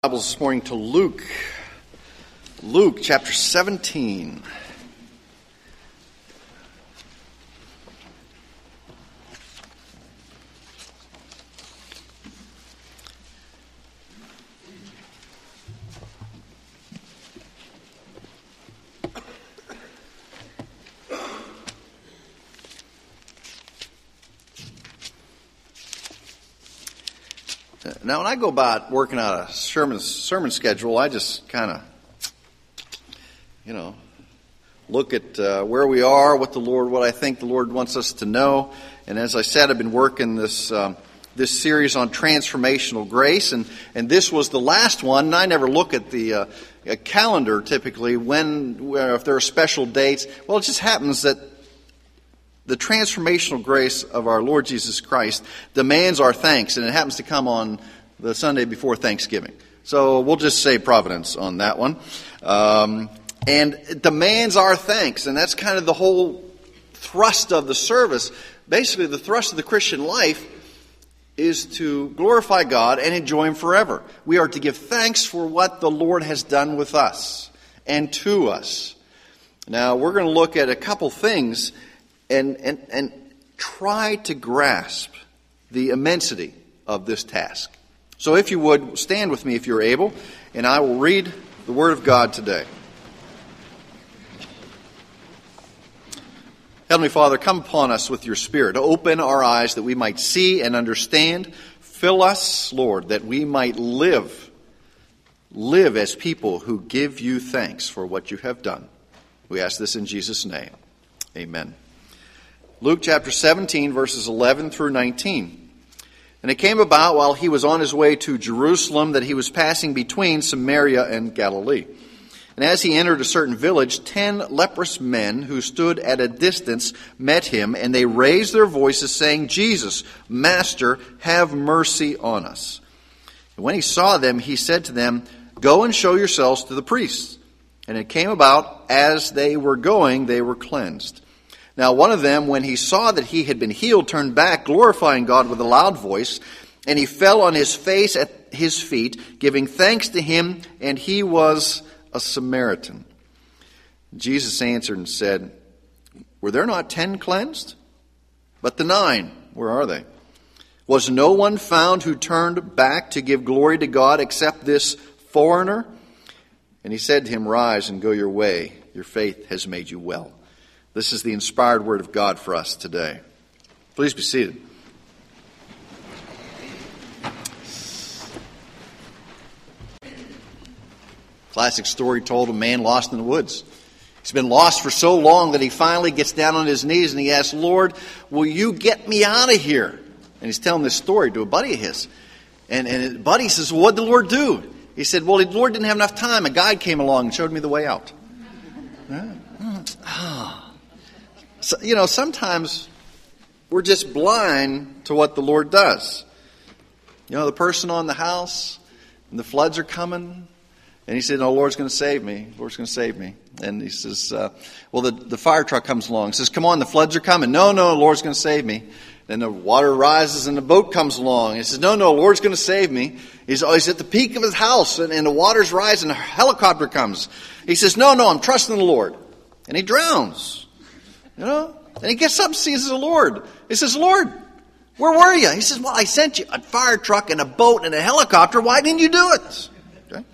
Bibles this morning to Luke. Luke chapter 17. Now, when I go about working out a sermon, sermon schedule, I just kind of, you know, look at uh, where we are, what the Lord, what I think the Lord wants us to know. And as I said, I've been working this um, this series on transformational grace, and and this was the last one. And I never look at the uh, calendar typically when if there are special dates. Well, it just happens that the transformational grace of our Lord Jesus Christ demands our thanks, and it happens to come on the Sunday before Thanksgiving. So we'll just say providence on that one. Um, and it demands our thanks, and that's kind of the whole thrust of the service. Basically, the thrust of the Christian life is to glorify God and enjoy Him forever. We are to give thanks for what the Lord has done with us and to us. Now, we're going to look at a couple things and, and, and try to grasp the immensity of this task. So, if you would, stand with me if you're able, and I will read the Word of God today. Heavenly Father, come upon us with your Spirit. Open our eyes that we might see and understand. Fill us, Lord, that we might live, live as people who give you thanks for what you have done. We ask this in Jesus' name. Amen. Luke chapter 17, verses 11 through 19. And it came about while he was on his way to Jerusalem that he was passing between Samaria and Galilee. And as he entered a certain village, ten leprous men who stood at a distance met him, and they raised their voices, saying, Jesus, Master, have mercy on us. And when he saw them, he said to them, Go and show yourselves to the priests. And it came about, as they were going, they were cleansed. Now, one of them, when he saw that he had been healed, turned back, glorifying God with a loud voice, and he fell on his face at his feet, giving thanks to him, and he was a Samaritan. Jesus answered and said, Were there not ten cleansed? But the nine, where are they? Was no one found who turned back to give glory to God except this foreigner? And he said to him, Rise and go your way. Your faith has made you well. This is the inspired word of God for us today. Please be seated. Classic story told a man lost in the woods. He's been lost for so long that he finally gets down on his knees and he asks, Lord, will you get me out of here? And he's telling this story to a buddy of his. And, and buddy says, well, What did the Lord do? He said, Well, the Lord didn't have enough time. A guide came along and showed me the way out. So, you know, sometimes we're just blind to what the Lord does. You know, the person on the house, and the floods are coming, and he said, No, Lord's going to save me. Lord's going to save me. And he says, uh, Well, the, the fire truck comes along. He says, Come on, the floods are coming. No, no, Lord's going to save me. Then the water rises and the boat comes along. He says, No, no, Lord's going to save me. He's, he's at the peak of his house and, and the water's rise and A helicopter comes. He says, No, no, I'm trusting the Lord. And he drowns. You know? And he gets up and sees the Lord. He says, Lord, where were you? He says, Well, I sent you a fire truck and a boat and a helicopter. Why didn't you do it? Okay?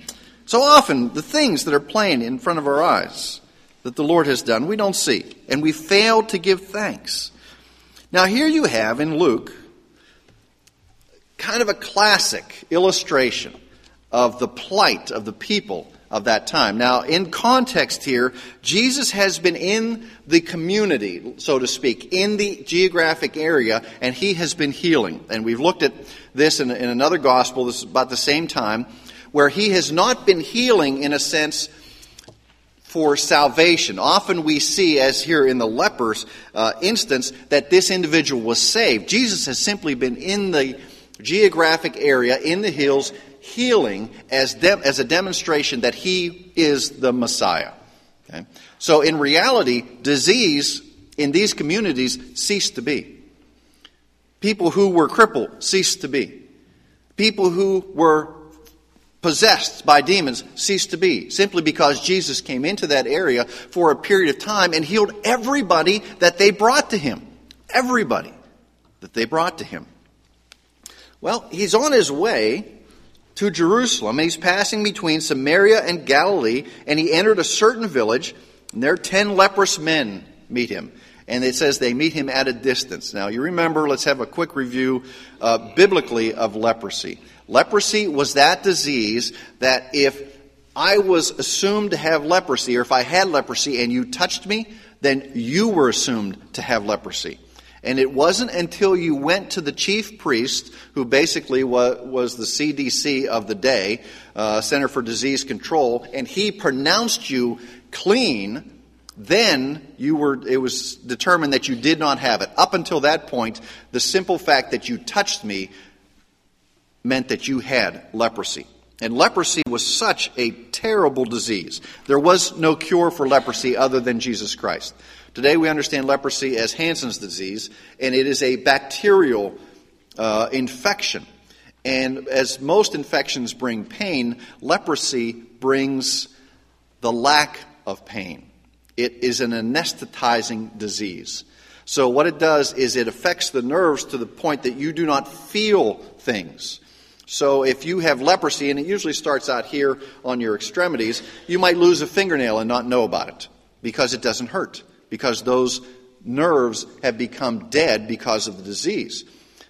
So often, the things that are plain in front of our eyes that the Lord has done, we don't see. And we fail to give thanks. Now, here you have in Luke kind of a classic illustration of the plight of the people of that time. Now, in context here, Jesus has been in the community, so to speak, in the geographic area, and he has been healing. And we've looked at this in, in another gospel, this is about the same time, where he has not been healing in a sense for salvation. Often we see, as here in the leper's uh, instance, that this individual was saved. Jesus has simply been in the geographic area, in the hills, healing as, de- as a demonstration that he is the Messiah. Okay? So, in reality, disease in these communities ceased to be. People who were crippled ceased to be. People who were possessed by demons ceased to be, simply because Jesus came into that area for a period of time and healed everybody that they brought to him. Everybody that they brought to him. Well, he's on his way to Jerusalem, and he's passing between Samaria and Galilee, and he entered a certain village, and there ten leprous men meet him. And it says they meet him at a distance. Now, you remember, let's have a quick review uh, biblically of leprosy. Leprosy was that disease that if I was assumed to have leprosy, or if I had leprosy and you touched me, then you were assumed to have leprosy. And it wasn't until you went to the chief priest, who basically was, the CDC of the day, uh, Center for Disease Control, and he pronounced you clean, then you were, it was determined that you did not have it. Up until that point, the simple fact that you touched me meant that you had leprosy. And leprosy was such a terrible disease. There was no cure for leprosy other than Jesus Christ. Today we understand leprosy as Hansen's disease, and it is a bacterial uh, infection. And as most infections bring pain, leprosy brings the lack of pain. It is an anesthetizing disease. So, what it does is it affects the nerves to the point that you do not feel things. So if you have leprosy, and it usually starts out here on your extremities, you might lose a fingernail and not know about it because it doesn't hurt, because those nerves have become dead because of the disease.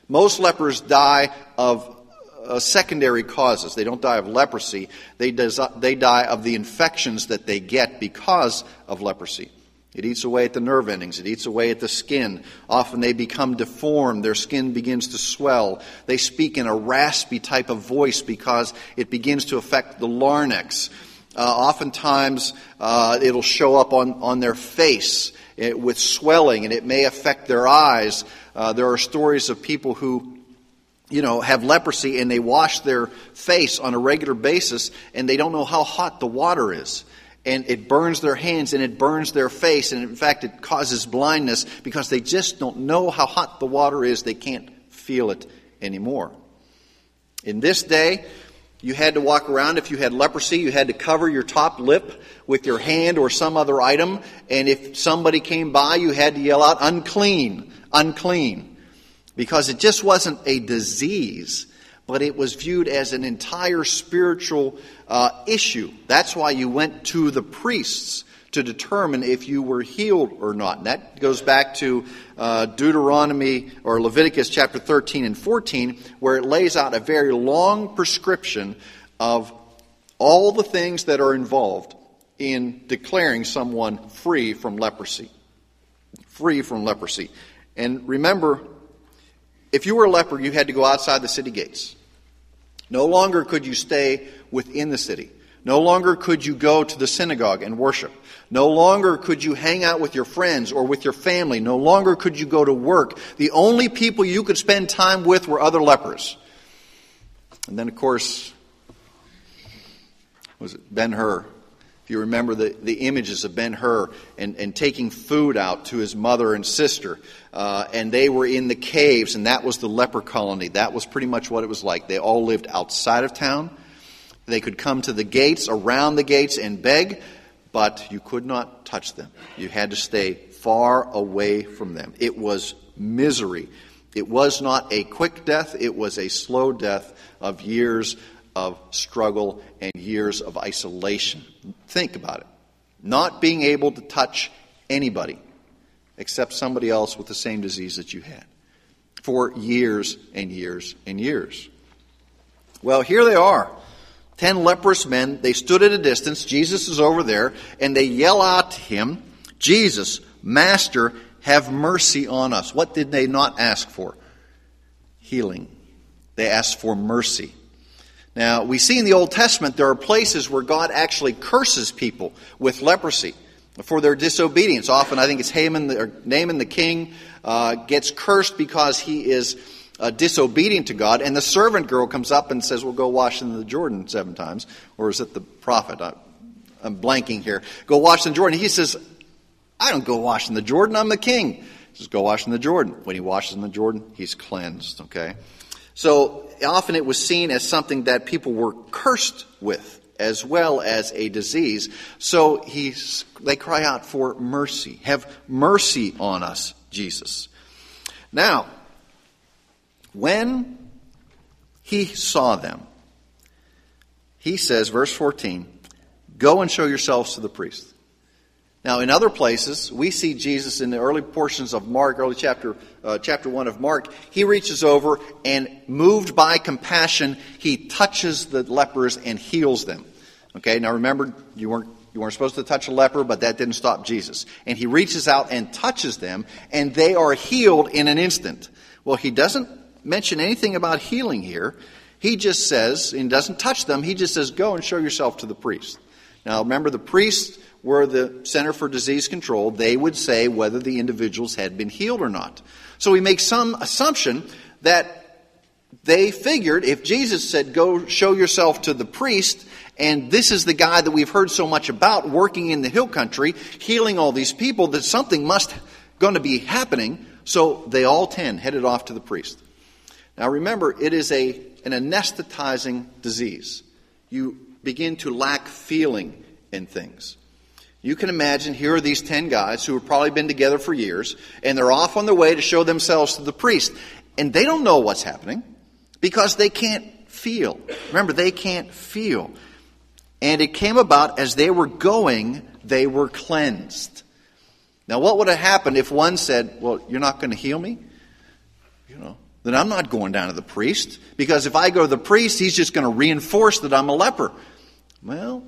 Most lepers die of uh, secondary causes. They don't die of leprosy, they, des- they die of the infections that they get because of leprosy. It eats away at the nerve endings. It eats away at the skin. Often they become deformed. Their skin begins to swell. They speak in a raspy type of voice because it begins to affect the larynx. Uh, oftentimes uh, it'll show up on, on their face it, with swelling and it may affect their eyes. Uh, there are stories of people who you know, have leprosy and they wash their face on a regular basis and they don't know how hot the water is and it burns their hands and it burns their face, and in fact, it causes blindness because they just don't know how hot the water is. They can't feel it anymore. In this day, you had to walk around. If you had leprosy, you had to cover your top lip with your hand or some other item. And if somebody came by, you had to yell out, unclean, unclean. Because it just wasn't a disease, but it was viewed as an entire spiritual uh, issue. That's why you went to the priests to determine if you were healed or not. And that goes back to uh, Deuteronomy or Leviticus chapter 13 and 14, where it lays out a very long prescription of all the things that are involved in declaring someone free from leprosy. Free from leprosy. And remember, if you were a leper, you had to go outside the city gates. No longer could you stay within the city. No longer could you go to the synagogue and worship. No longer could you hang out with your friends or with your family. No longer could you go to work. The only people you could spend time with were other lepers. And then, of course, was it Ben Hur? If you remember the, the images of Ben Hur and, and taking food out to his mother and sister, uh, and they were in the caves, and that was the leper colony. That was pretty much what it was like. They all lived outside of town. They could come to the gates, around the gates, and beg, but you could not touch them. You had to stay far away from them. It was misery. It was not a quick death, it was a slow death of years of struggle and years of isolation. Think about it. Not being able to touch anybody except somebody else with the same disease that you had for years and years and years. Well, here they are. Ten leprous men. They stood at a distance. Jesus is over there, and they yell out to him, Jesus, Master, have mercy on us. What did they not ask for? Healing. They asked for mercy. Now, we see in the Old Testament there are places where God actually curses people with leprosy for their disobedience. Often, I think it's Haman or Naaman the king uh, gets cursed because he is uh, disobedient to God, and the servant girl comes up and says, "Well, go wash in the Jordan seven times," or is it the prophet? I, I'm blanking here. Go wash in the Jordan. He says, "I don't go wash in the Jordan. I'm the king." He says, "Go wash in the Jordan." When he washes in the Jordan, he's cleansed. Okay. So often it was seen as something that people were cursed with as well as a disease. So he, they cry out for mercy. Have mercy on us, Jesus. Now, when he saw them, he says, verse 14, Go and show yourselves to the priest. Now, in other places, we see Jesus in the early portions of Mark, early chapter, uh, chapter 1 of Mark. He reaches over and, moved by compassion, he touches the lepers and heals them. Okay, now remember, you weren't, you weren't supposed to touch a leper, but that didn't stop Jesus. And he reaches out and touches them, and they are healed in an instant. Well, he doesn't mention anything about healing here. He just says, and doesn't touch them, he just says, Go and show yourself to the priest. Now, remember, the priests were the Center for Disease Control, they would say whether the individuals had been healed or not. So we make some assumption that they figured if Jesus said, Go show yourself to the priest, and this is the guy that we've heard so much about working in the hill country, healing all these people, that something must going to be happening. So they all ten headed off to the priest. Now remember, it is a, an anesthetizing disease. You begin to lack feeling in things. You can imagine here are these 10 guys who have probably been together for years, and they're off on their way to show themselves to the priest. And they don't know what's happening because they can't feel. Remember, they can't feel. And it came about as they were going, they were cleansed. Now, what would have happened if one said, Well, you're not going to heal me? You know, then I'm not going down to the priest because if I go to the priest, he's just going to reinforce that I'm a leper. Well,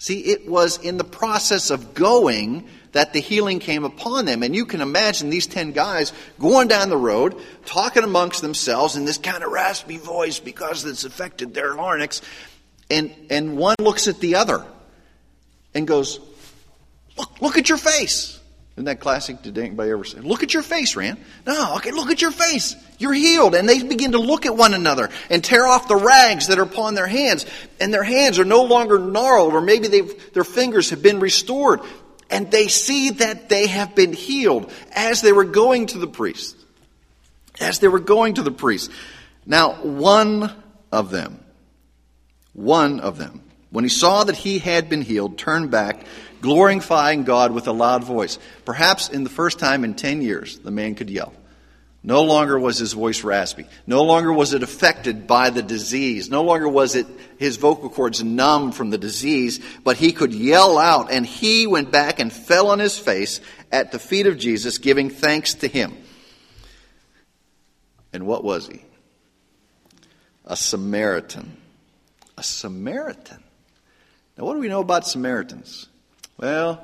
See, it was in the process of going that the healing came upon them. And you can imagine these 10 guys going down the road, talking amongst themselves in this kind of raspy voice because it's affected their larynx. And, and one looks at the other and goes, Look, look at your face. Isn't that classic? Did anybody ever say, Look at your face, Rand? No, okay, look at your face. You're healed. And they begin to look at one another and tear off the rags that are upon their hands. And their hands are no longer gnarled, or maybe their fingers have been restored. And they see that they have been healed as they were going to the priest. As they were going to the priest. Now, one of them, one of them, when he saw that he had been healed, turned back glorifying God with a loud voice. Perhaps in the first time in 10 years, the man could yell. No longer was his voice raspy. No longer was it affected by the disease. No longer was it his vocal cords numb from the disease, but he could yell out and he went back and fell on his face at the feet of Jesus, giving thanks to him. And what was he? A Samaritan. A Samaritan. Now, what do we know about Samaritans? Well,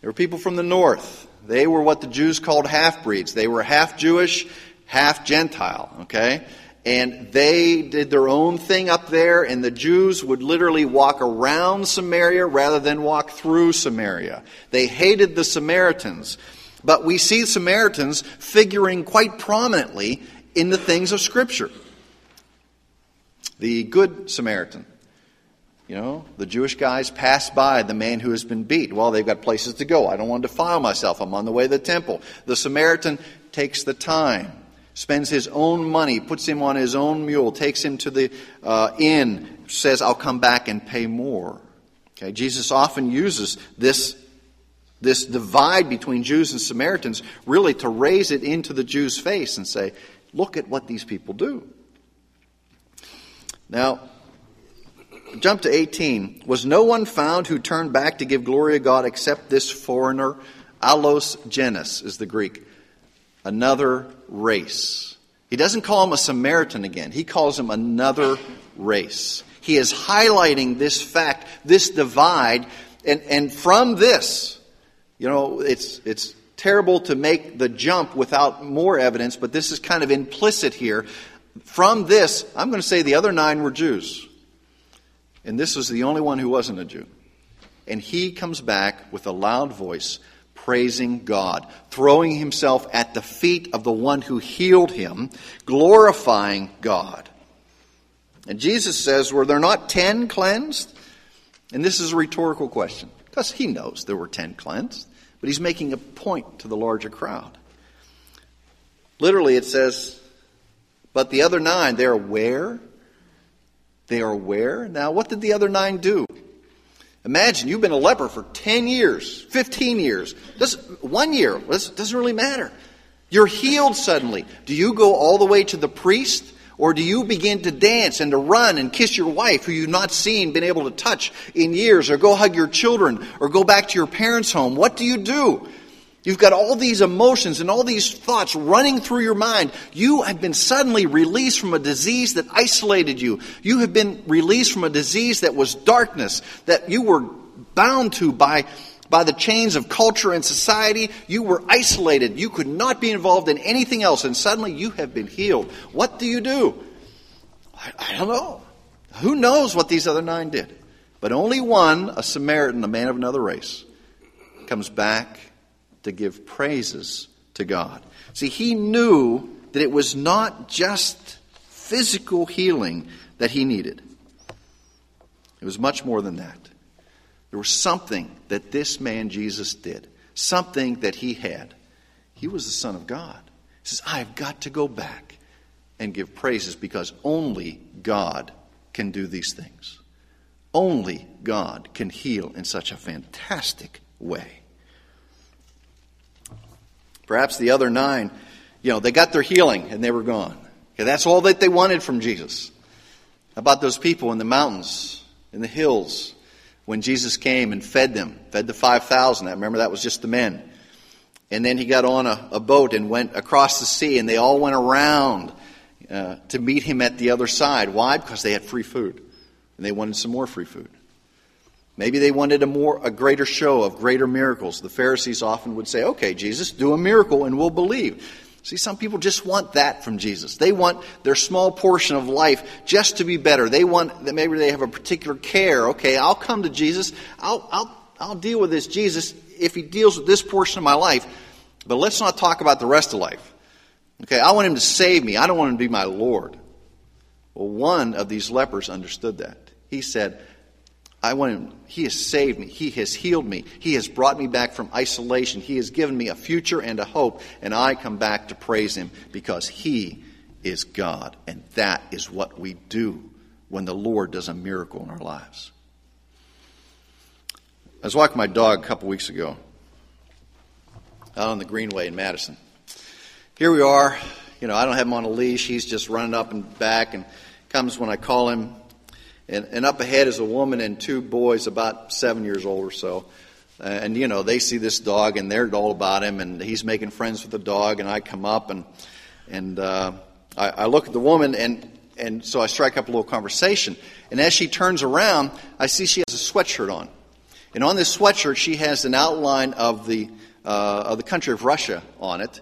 there were people from the north. They were what the Jews called half breeds. They were half Jewish, half Gentile, okay? And they did their own thing up there, and the Jews would literally walk around Samaria rather than walk through Samaria. They hated the Samaritans. But we see Samaritans figuring quite prominently in the things of Scripture. The Good Samaritan, you know, the Jewish guys pass by the man who has been beat. Well, they've got places to go. I don't want to defile myself. I'm on the way to the temple. The Samaritan takes the time, spends his own money, puts him on his own mule, takes him to the uh, inn, says, I'll come back and pay more. Okay, Jesus often uses this, this divide between Jews and Samaritans really to raise it into the Jews' face and say, look at what these people do. Now, jump to 18. Was no one found who turned back to give glory to God except this foreigner? Allos genus is the Greek. Another race. He doesn't call him a Samaritan again. He calls him another race. He is highlighting this fact, this divide, and, and from this, you know, it's, it's terrible to make the jump without more evidence, but this is kind of implicit here. From this, I'm going to say the other nine were Jews. And this was the only one who wasn't a Jew. And he comes back with a loud voice, praising God, throwing himself at the feet of the one who healed him, glorifying God. And Jesus says, Were there not ten cleansed? And this is a rhetorical question, because he knows there were ten cleansed, but he's making a point to the larger crowd. Literally, it says, But the other nine, they're aware. They are aware. Now, what did the other nine do? Imagine you've been a leper for 10 years, 15 years, does, one year, doesn't really matter. You're healed suddenly. Do you go all the way to the priest? Or do you begin to dance and to run and kiss your wife who you've not seen, been able to touch in years, or go hug your children, or go back to your parents' home? What do you do? You've got all these emotions and all these thoughts running through your mind. You have been suddenly released from a disease that isolated you. You have been released from a disease that was darkness, that you were bound to by, by the chains of culture and society. You were isolated. You could not be involved in anything else, and suddenly you have been healed. What do you do? I, I don't know. Who knows what these other nine did? But only one, a Samaritan, a man of another race, comes back to give praises to God. See, he knew that it was not just physical healing that he needed, it was much more than that. There was something that this man Jesus did, something that he had. He was the Son of God. He says, I've got to go back and give praises because only God can do these things. Only God can heal in such a fantastic way. Perhaps the other nine, you know, they got their healing and they were gone. Okay, that's all that they wanted from Jesus. About those people in the mountains, in the hills, when Jesus came and fed them, fed the 5,000? I remember that was just the men. And then he got on a, a boat and went across the sea, and they all went around uh, to meet him at the other side. Why? Because they had free food, and they wanted some more free food. Maybe they wanted a more a greater show of greater miracles. The Pharisees often would say, "Okay, Jesus, do a miracle and we'll believe." See, some people just want that from Jesus. They want their small portion of life just to be better. They want that maybe they have a particular care. Okay, I'll come to Jesus. I'll I'll I'll deal with this Jesus if he deals with this portion of my life. But let's not talk about the rest of life. Okay, I want him to save me. I don't want him to be my Lord. Well, one of these lepers understood that. He said, I want him, he has saved me. He has healed me. He has brought me back from isolation. He has given me a future and a hope. And I come back to praise him because he is God. And that is what we do when the Lord does a miracle in our lives. I was walking my dog a couple weeks ago out on the Greenway in Madison. Here we are. You know, I don't have him on a leash. He's just running up and back and comes when I call him and, and up ahead is a woman and two boys about seven years old or so. Uh, and, you know, they see this dog and they're all about him, and he's making friends with the dog. And I come up and, and uh, I, I look at the woman, and, and so I strike up a little conversation. And as she turns around, I see she has a sweatshirt on. And on this sweatshirt, she has an outline of the, uh, of the country of Russia on it,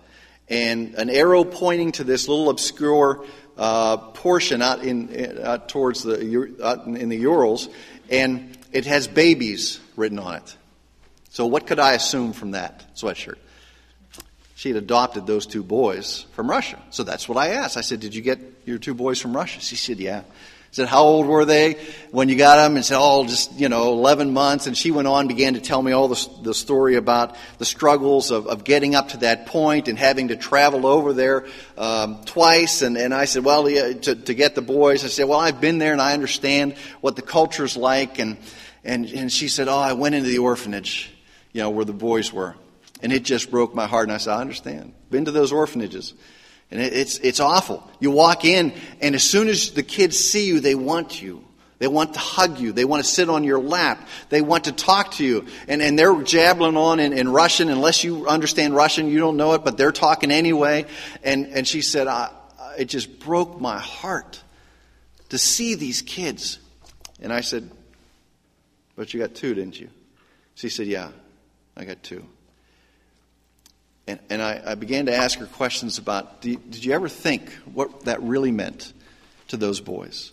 and an arrow pointing to this little obscure uh, portion out in out towards the out in the Urals, and it has babies written on it. So what could I assume from that sweatshirt? She had adopted those two boys from Russia. So that's what I asked. I said, "Did you get your two boys from Russia?" She said, "Yeah." Said, How old were they when you got them? And said, Oh, just, you know, 11 months. And she went on, began to tell me all the, the story about the struggles of, of getting up to that point and having to travel over there um, twice. And, and I said, Well, yeah, to, to get the boys, I said, Well, I've been there and I understand what the culture's like. And, and, and she said, Oh, I went into the orphanage, you know, where the boys were. And it just broke my heart. And I said, I understand. Been to those orphanages. And it's, it's awful. You walk in, and as soon as the kids see you, they want you. They want to hug you. They want to sit on your lap. They want to talk to you. And, and they're jabbling on in, in Russian. Unless you understand Russian, you don't know it, but they're talking anyway. And, and she said, I, It just broke my heart to see these kids. And I said, But you got two, didn't you? She said, Yeah, I got two. And, and I, I, began to ask her questions about did you ever think what that really meant to those boys?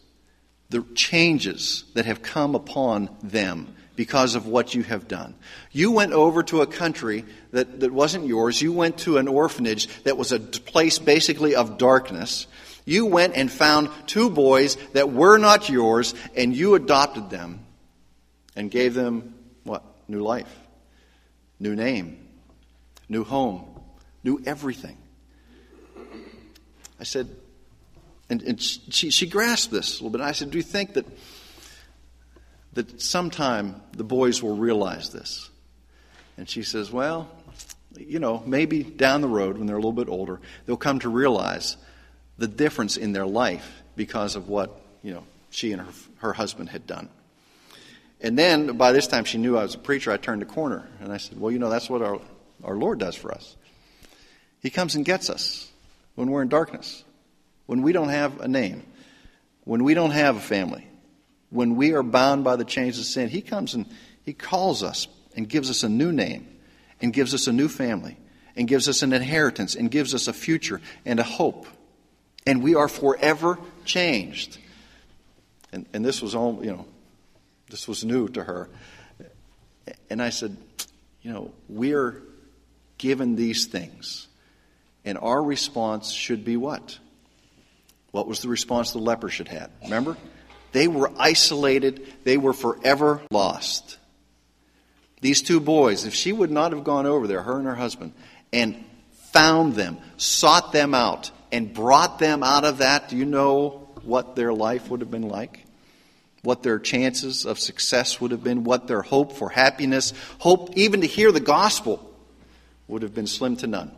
The changes that have come upon them because of what you have done. You went over to a country that, that wasn't yours. You went to an orphanage that was a place basically of darkness. You went and found two boys that were not yours, and you adopted them and gave them what? New life, new name, new home, new everything. I said, And, and she, she grasped this a little bit. I said, Do you think that, that sometime the boys will realize this? And she says, Well, you know, maybe down the road when they're a little bit older, they'll come to realize the difference in their life because of what, you know, she and her, her husband had done. And then by this time she knew I was a preacher, I turned the corner and I said, Well, you know, that's what our, our Lord does for us. He comes and gets us when we're in darkness, when we don't have a name, when we don't have a family, when we are bound by the chains of sin. He comes and He calls us and gives us a new name and gives us a new family and gives us an inheritance and gives us a future and a hope. And we are forever changed. And, and this was all, you know, this was new to her. And I said, you know, we're given these things. And our response should be what? What was the response the leper should have? Remember? They were isolated, they were forever lost. These two boys, if she would not have gone over there, her and her husband, and found them, sought them out, and brought them out of that, do you know what their life would have been like? What their chances of success would have been, what their hope for happiness, hope even to hear the gospel would have been slim to none.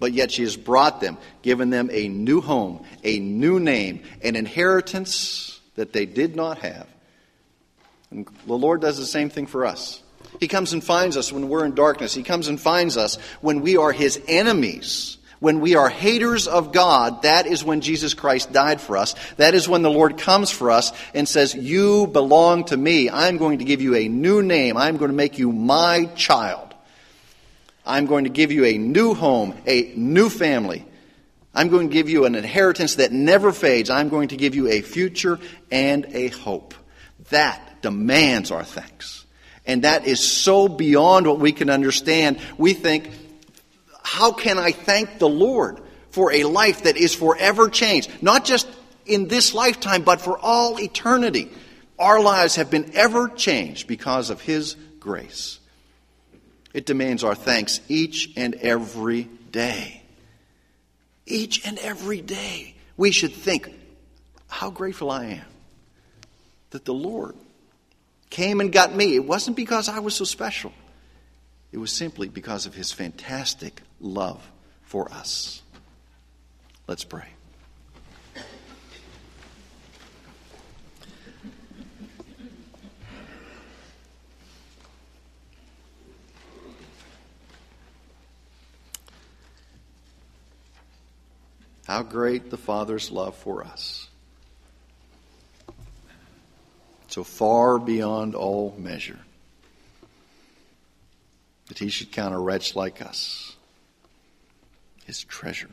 But yet she has brought them, given them a new home, a new name, an inheritance that they did not have. And the Lord does the same thing for us. He comes and finds us when we're in darkness. He comes and finds us when we are His enemies. When we are haters of God, that is when Jesus Christ died for us. That is when the Lord comes for us and says, You belong to me. I'm going to give you a new name. I'm going to make you my child. I'm going to give you a new home, a new family. I'm going to give you an inheritance that never fades. I'm going to give you a future and a hope. That demands our thanks. And that is so beyond what we can understand. We think, how can I thank the Lord for a life that is forever changed? Not just in this lifetime, but for all eternity. Our lives have been ever changed because of His grace. It demands our thanks each and every day. Each and every day, we should think how grateful I am that the Lord came and got me. It wasn't because I was so special, it was simply because of his fantastic love for us. Let's pray. How great the Father's love for us. so far beyond all measure, that he should count a wretch like us his treasure.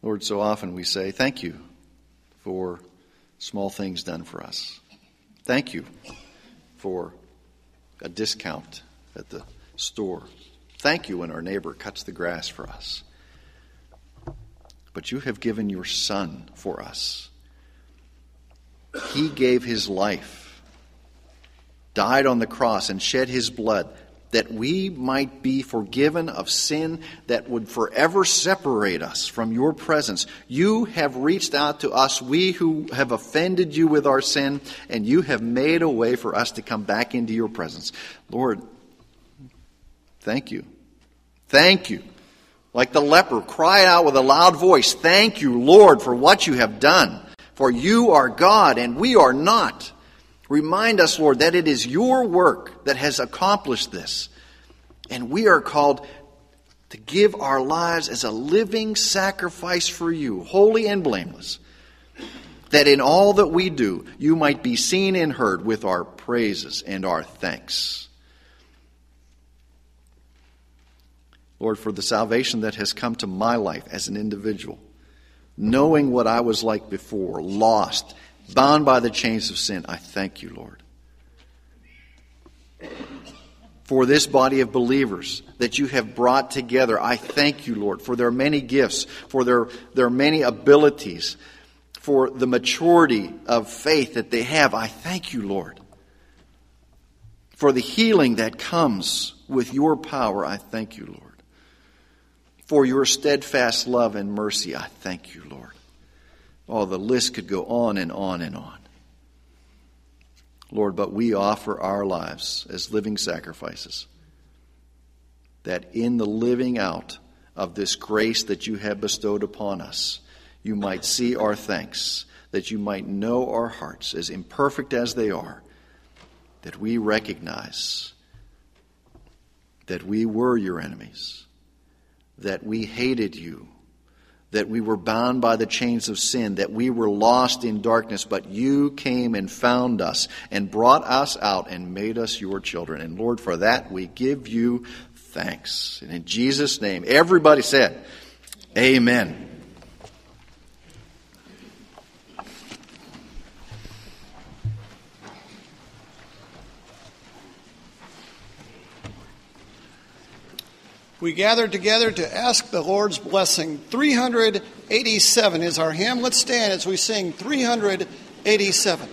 Lord, so often we say, Thank you for small things done for us. Thank you for a discount at the store. Thank you when our neighbor cuts the grass for us but you have given your Son for us. He gave his life, died on the cross, and shed his blood that we might be forgiven of sin that would forever separate us from your presence. You have reached out to us, we who have offended you with our sin, and you have made a way for us to come back into your presence. Lord, thank you. Thank you like the leper, cry out with a loud voice, Thank you, Lord, for what you have done. For you are God and we are not. Remind us, Lord, that it is your work that has accomplished this. And we are called to give our lives as a living sacrifice for you, holy and blameless, that in all that we do, you might be seen and heard with our praises and our thanks. Lord, for the salvation that has come to my life as an individual, knowing what I was like before, lost, bound by the chains of sin, I thank you, Lord. For this body of believers that you have brought together, I thank you, Lord, for their many gifts, for their, their many abilities, for the maturity of faith that they have. I thank you, Lord. For the healing that comes with your power, I thank you, Lord. For your steadfast love and mercy, I thank you, Lord. Oh, the list could go on and on and on. Lord, but we offer our lives as living sacrifices. That in the living out of this grace that you have bestowed upon us, you might see our thanks, that you might know our hearts, as imperfect as they are, that we recognize that we were your enemies, that we hated you that we were bound by the chains of sin, that we were lost in darkness, but you came and found us and brought us out and made us your children. And Lord, for that we give you thanks. And in Jesus' name, everybody said, Amen. We gather together to ask the Lord's blessing. 387 is our hymn. Let's stand as we sing 387.